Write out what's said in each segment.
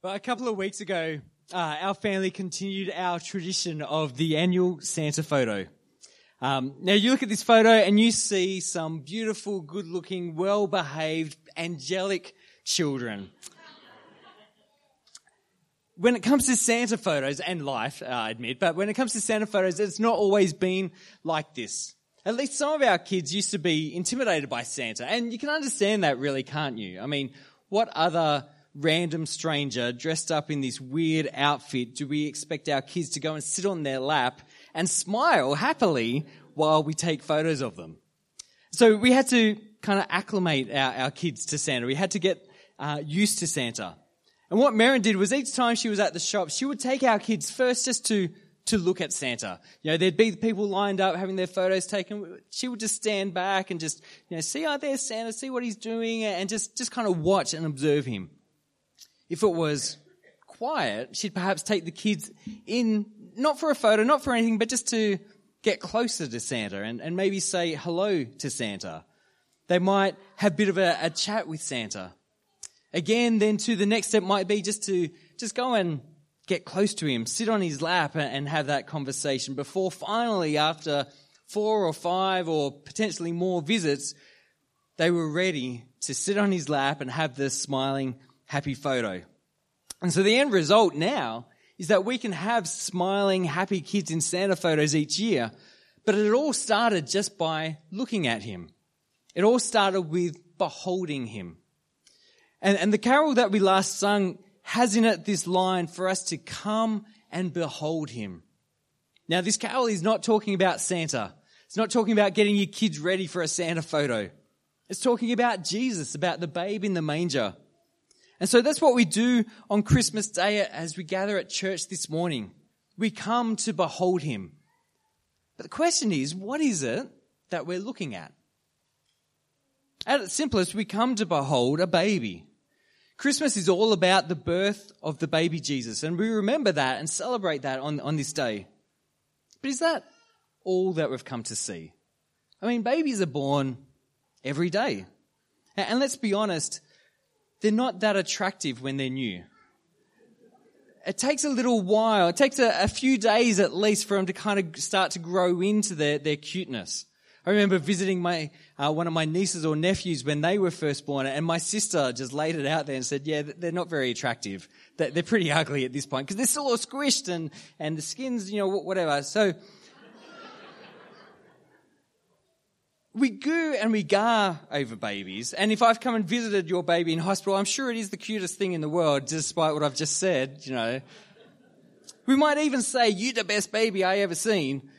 Well, a couple of weeks ago, uh, our family continued our tradition of the annual Santa photo. Um, now you look at this photo and you see some beautiful, good-looking, well-behaved, angelic children. When it comes to Santa photos and life, uh, I admit, but when it comes to Santa photos, it's not always been like this. At least some of our kids used to be intimidated by Santa, and you can understand that really, can't you? I mean, what other random stranger dressed up in this weird outfit do we expect our kids to go and sit on their lap and smile happily while we take photos of them? So we had to kind of acclimate our, our kids to Santa. We had to get uh, used to Santa. And what Marin did was each time she was at the shop, she would take our kids first just to to look at Santa. You know, there'd be people lined up having their photos taken. She would just stand back and just, you know, see, oh, there's Santa, see what he's doing, and just, just kind of watch and observe him. If it was quiet, she'd perhaps take the kids in, not for a photo, not for anything, but just to get closer to Santa and, and maybe say hello to Santa. They might have a bit of a, a chat with Santa. Again, then to the next step might be just to just go and get close to him, sit on his lap and have that conversation before finally, after four or five or potentially more visits, they were ready to sit on his lap and have this smiling happy photo. And so the end result now is that we can have smiling, happy kids in Santa photos each year, but it all started just by looking at him. It all started with beholding him. And, and the carol that we last sung has in it this line for us to come and behold him. Now, this carol is not talking about Santa. It's not talking about getting your kids ready for a Santa photo. It's talking about Jesus, about the babe in the manger. And so that's what we do on Christmas Day as we gather at church this morning. We come to behold him. But the question is, what is it that we're looking at? At its simplest, we come to behold a baby. Christmas is all about the birth of the baby Jesus, and we remember that and celebrate that on, on this day. But is that all that we've come to see? I mean, babies are born every day. And let's be honest, they're not that attractive when they're new. It takes a little while. It takes a, a, few days at least for them to kind of start to grow into their, their cuteness. I remember visiting my, uh, one of my nieces or nephews when they were first born, and my sister just laid it out there and said, yeah, they're not very attractive. They're pretty ugly at this point because they're still all squished and, and the skin's, you know, whatever. So, we goo and we gar over babies. And if I've come and visited your baby in hospital, I'm sure it is the cutest thing in the world, despite what I've just said, you know. We might even say, You're the best baby I ever seen.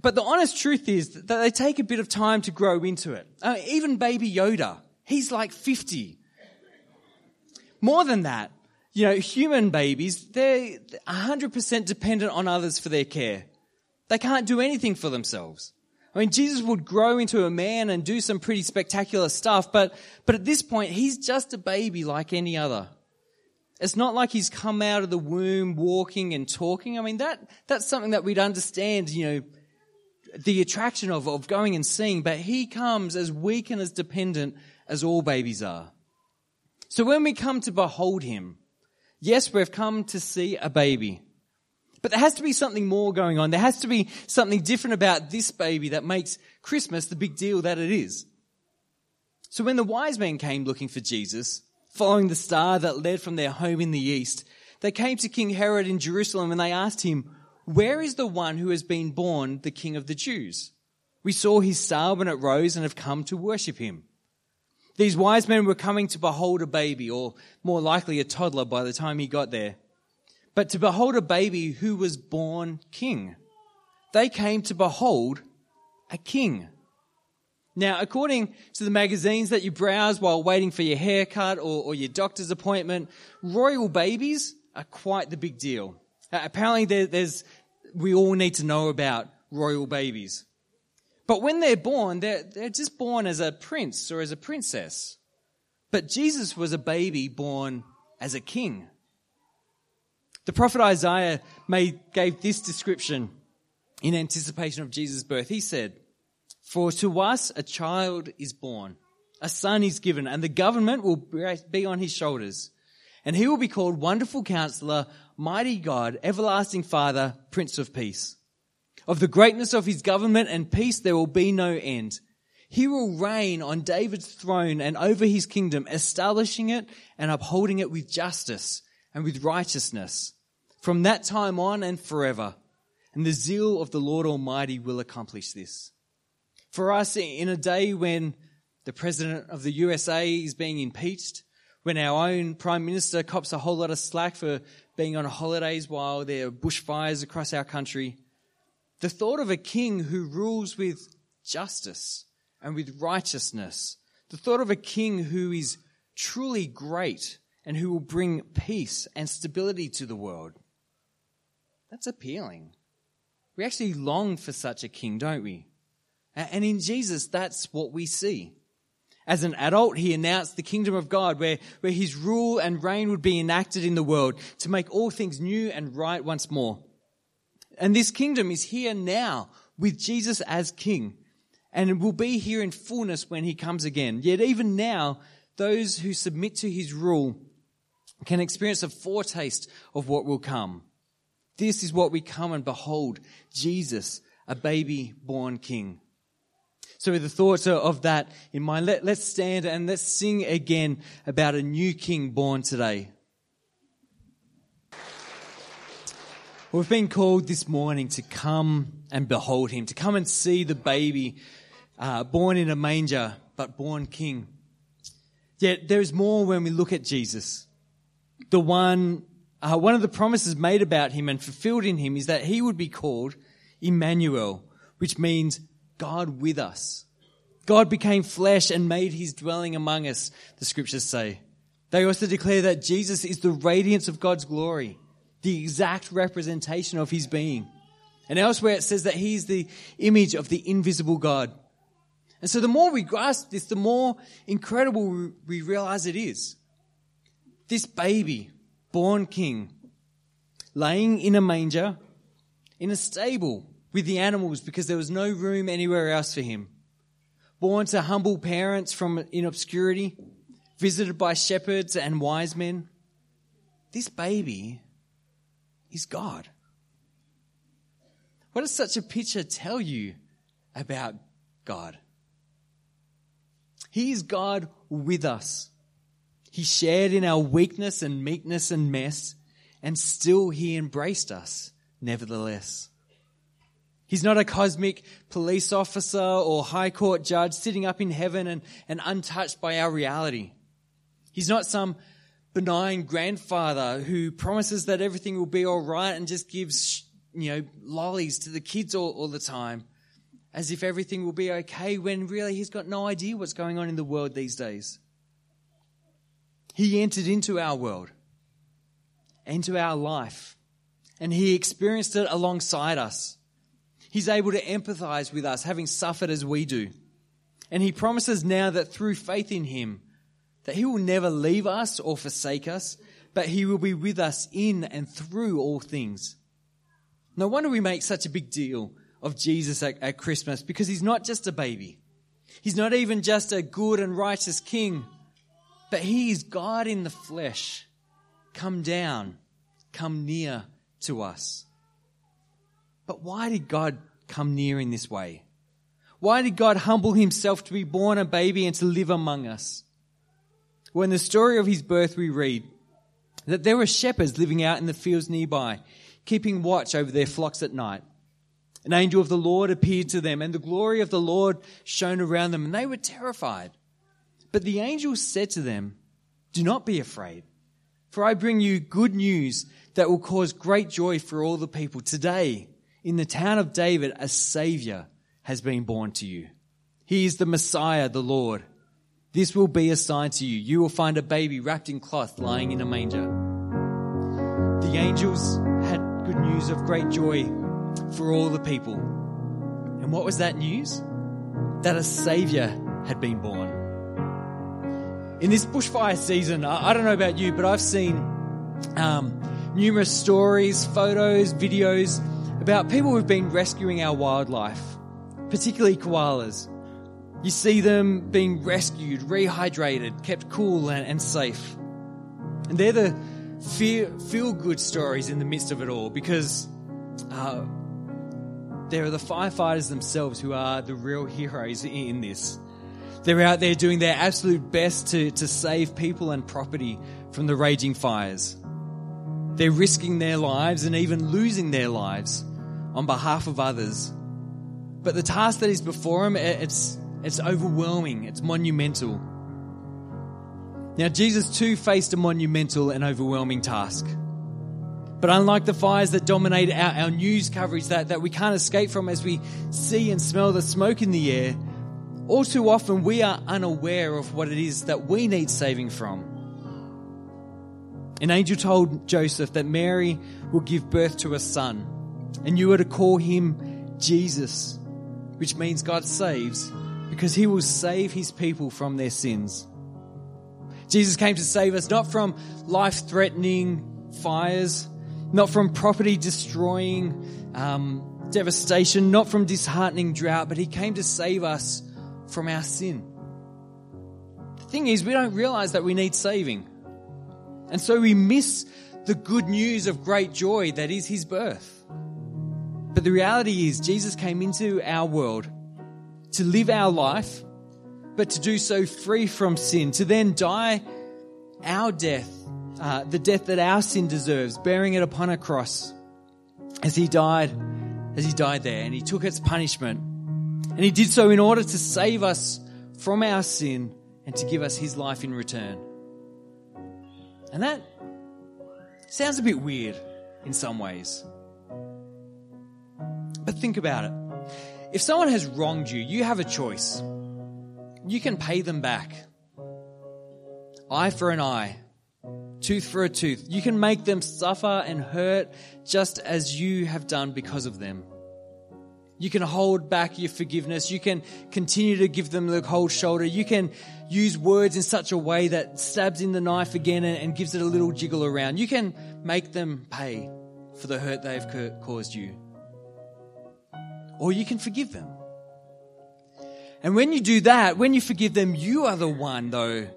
But the honest truth is that they take a bit of time to grow into it. Uh, even baby Yoda, he's like 50. More than that, you know, human babies, they're 100% dependent on others for their care. They can't do anything for themselves. I mean, Jesus would grow into a man and do some pretty spectacular stuff, but, but at this point, he's just a baby like any other. It's not like he's come out of the womb walking and talking. I mean, that, that's something that we'd understand, you know, the attraction of, of going and seeing, but he comes as weak and as dependent as all babies are. So when we come to behold him, yes, we've come to see a baby. But there has to be something more going on. There has to be something different about this baby that makes Christmas the big deal that it is. So when the wise men came looking for Jesus, following the star that led from their home in the east, they came to King Herod in Jerusalem and they asked him, where is the one who has been born the king of the Jews? We saw his star when it rose and have come to worship him. These wise men were coming to behold a baby, or more likely a toddler by the time he got there but to behold a baby who was born king. They came to behold a king. Now, according to the magazines that you browse while waiting for your haircut or, or your doctor's appointment, royal babies are quite the big deal. Uh, apparently, there, there's, we all need to know about royal babies. But when they're born, they're, they're just born as a prince or as a princess. But Jesus was a baby born as a king. The prophet Isaiah made, gave this description in anticipation of Jesus' birth. He said, For to us a child is born, a son is given, and the government will be on his shoulders. And he will be called Wonderful Counselor, Mighty God, Everlasting Father, Prince of Peace. Of the greatness of his government and peace there will be no end. He will reign on David's throne and over his kingdom, establishing it and upholding it with justice and with righteousness from that time on and forever. And the zeal of the Lord Almighty will accomplish this. For us, in a day when the President of the USA is being impeached, when our own Prime Minister cops a whole lot of slack for being on holidays while there are bushfires across our country, the thought of a king who rules with justice and with righteousness, the thought of a king who is truly great and who will bring peace and stability to the world, that's appealing. We actually long for such a king, don't we? And in Jesus, that's what we see. As an adult, he announced the kingdom of God where, where his rule and reign would be enacted in the world to make all things new and right once more. And this kingdom is here now with Jesus as king and will be here in fullness when he comes again. Yet even now, those who submit to his rule can experience a foretaste of what will come. This is what we come and behold Jesus, a baby born king. So, with the thoughts of that in mind, let, let's stand and let's sing again about a new king born today. We've been called this morning to come and behold him, to come and see the baby uh, born in a manger, but born king. Yet there is more when we look at Jesus. The one, uh, one of the promises made about him and fulfilled in him is that he would be called Emmanuel, which means God with us. God became flesh and made his dwelling among us, the scriptures say. They also declare that Jesus is the radiance of God's glory, the exact representation of his being. And elsewhere it says that he is the image of the invisible God. And so the more we grasp this, the more incredible we realize it is. This baby, born king, laying in a manger, in a stable, with the animals because there was no room anywhere else for him. Born to humble parents from in obscurity, visited by shepherds and wise men. This baby is God. What does such a picture tell you about God? He is God with us. He shared in our weakness and meekness and mess, and still he embraced us, nevertheless. He's not a cosmic police officer or high court judge sitting up in heaven and, and untouched by our reality. He's not some benign grandfather who promises that everything will be all right and just gives, you know, lollies to the kids all, all the time as if everything will be okay when really he's got no idea what's going on in the world these days. He entered into our world, into our life, and he experienced it alongside us. He's able to empathize with us, having suffered as we do. And he promises now that through faith in him, that he will never leave us or forsake us, but he will be with us in and through all things. No wonder we make such a big deal of Jesus at, at Christmas because he's not just a baby. He's not even just a good and righteous king, but he is God in the flesh. Come down, come near to us. But why did God come near in this way? Why did God humble himself to be born a baby and to live among us? Well, in the story of his birth, we read that there were shepherds living out in the fields nearby, keeping watch over their flocks at night. An angel of the Lord appeared to them, and the glory of the Lord shone around them, and they were terrified. But the angel said to them, Do not be afraid, for I bring you good news that will cause great joy for all the people. Today, in the town of David, a Savior has been born to you. He is the Messiah, the Lord. This will be a sign to you. You will find a baby wrapped in cloth lying in a manger. The angels had good news of great joy for all the people. And what was that news? That a Savior had been born. In this bushfire season, I don't know about you, but I've seen um, numerous stories, photos, videos about people who've been rescuing our wildlife, particularly koalas. You see them being rescued, rehydrated, kept cool and, and safe. And they're the feel good stories in the midst of it all because uh, there are the firefighters themselves who are the real heroes in this. They're out there doing their absolute best to, to save people and property from the raging fires. They're risking their lives and even losing their lives on behalf of others. But the task that is before them, it's, it's overwhelming, it's monumental. Now, Jesus too faced a monumental and overwhelming task. But unlike the fires that dominate our, our news coverage that, that we can't escape from as we see and smell the smoke in the air, all too often we are unaware of what it is that we need saving from. An angel told Joseph that Mary will give birth to a son, and you are to call him Jesus, which means God saves, because he will save his people from their sins. Jesus came to save us not from life threatening fires, not from property destroying um, devastation, not from disheartening drought, but he came to save us from our sin. The thing is, we don't realize that we need saving. And so we miss the good news of great joy that is his birth. But the reality is, Jesus came into our world to live our life but to do so free from sin, to then die our death, uh, the death that our sin deserves, bearing it upon a cross as he died, as he died there, and he took its punishment. And he did so in order to save us from our sin and to give us his life in return. And that sounds a bit weird in some ways. But think about it. If someone has wronged you, you have a choice you can pay them back. Eye for an eye, tooth for a tooth. You can make them suffer and hurt just as you have done because of them. You can hold back your forgiveness. You can continue to give them the cold shoulder. You can use words in such a way that stabs in the knife again and, gives it a little jiggle around. You can make them pay for the hurt they've caused you. Or you can forgive them. And when you do that, when you forgive them, you are the one, though,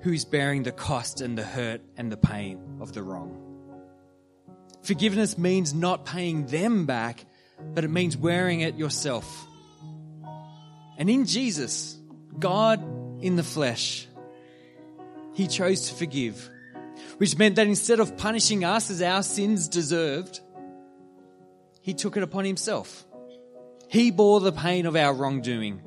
who's bearing the cost and the hurt and the pain of the wrong. Forgiveness means not paying them back, but it means wearing it yourself. And in Jesus, God in the flesh, He chose to forgive, which meant that instead of punishing us as our sins deserved, He took it upon Himself. He bore the pain of our wrongdoing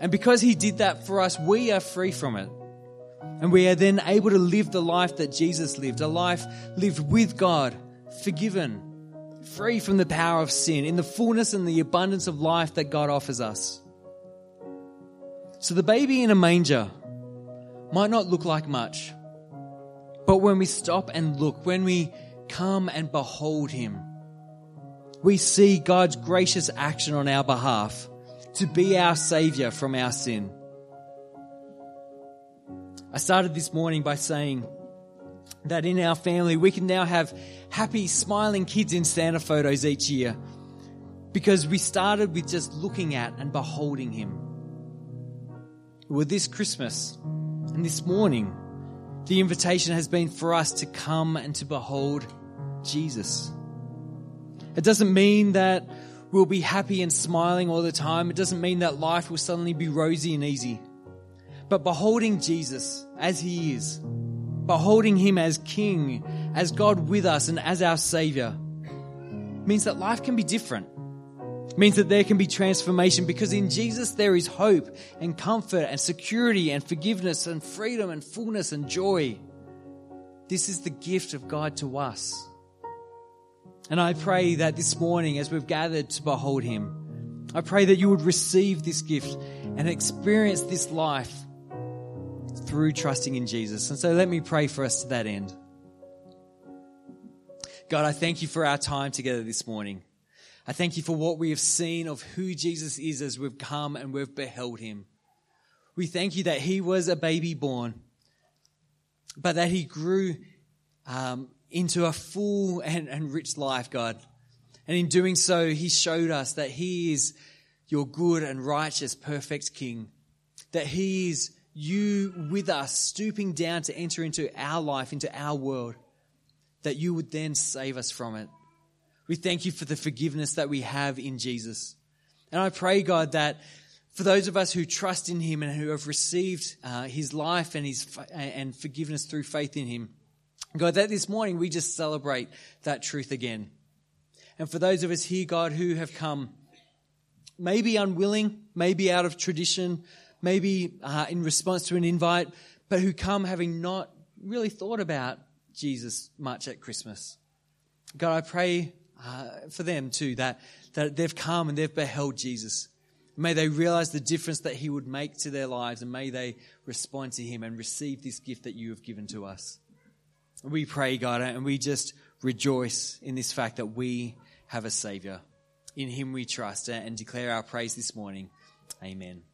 and because he did that for us, we are free from it. And we are then able to live the life that Jesus lived, a life lived with God, forgiven, free from the power of sin, in the fullness and the abundance of life that God offers us. So the baby in a manger might not look like much, but when we stop and look, when we come and behold him, we see God's gracious action on our behalf to be our Savior from our sin. I started this morning by saying that in our family we can now have happy, smiling kids in Santa photos each year because we started with just looking at and beholding Him. Well, this Christmas and this morning, the invitation has been for us to come and to behold Jesus. It doesn't mean that we'll be happy and smiling all the time. It doesn't mean that life will suddenly be rosy and easy. But beholding Jesus as he is, beholding him as king, as God with us and as our savior, means that life can be different. means that there can be transformation because in Jesus there is hope and comfort and security and forgiveness and freedom and fullness and joy. This is the gift of God to us. And I pray that this morning, as we've gathered to behold Him, I pray that you would receive this gift and experience this life through trusting in Jesus. And so let me pray for us to that end. God, I thank you for our time together this morning. I thank you for what we have seen of who Jesus is as we've come and we've beheld him. We thank you that he was a baby born, but that he grew um, into a full and, and rich life, God. And in doing so, He showed us that He is your good and righteous, perfect King, that He is you with us, stooping down to enter into our life, into our world, that you would then save us from it. We thank you for the forgiveness that we have in Jesus. And I pray, God, that for those of us who trust in Him and who have received uh, His life and His and forgiveness through faith in Him, God, that this morning we just celebrate that truth again. And for those of us here, God, who have come maybe unwilling, maybe out of tradition, maybe uh, in response to an invite, but who come having not really thought about Jesus much at Christmas. God, I pray uh, for them too, that, that they've come and they've beheld Jesus. May they realize the difference that he would make to their lives and may they respond to him and receive this gift that you have given to us. We pray, God, and we just rejoice in this fact that we have a Savior. In him we trust and declare our praise this morning. Amen.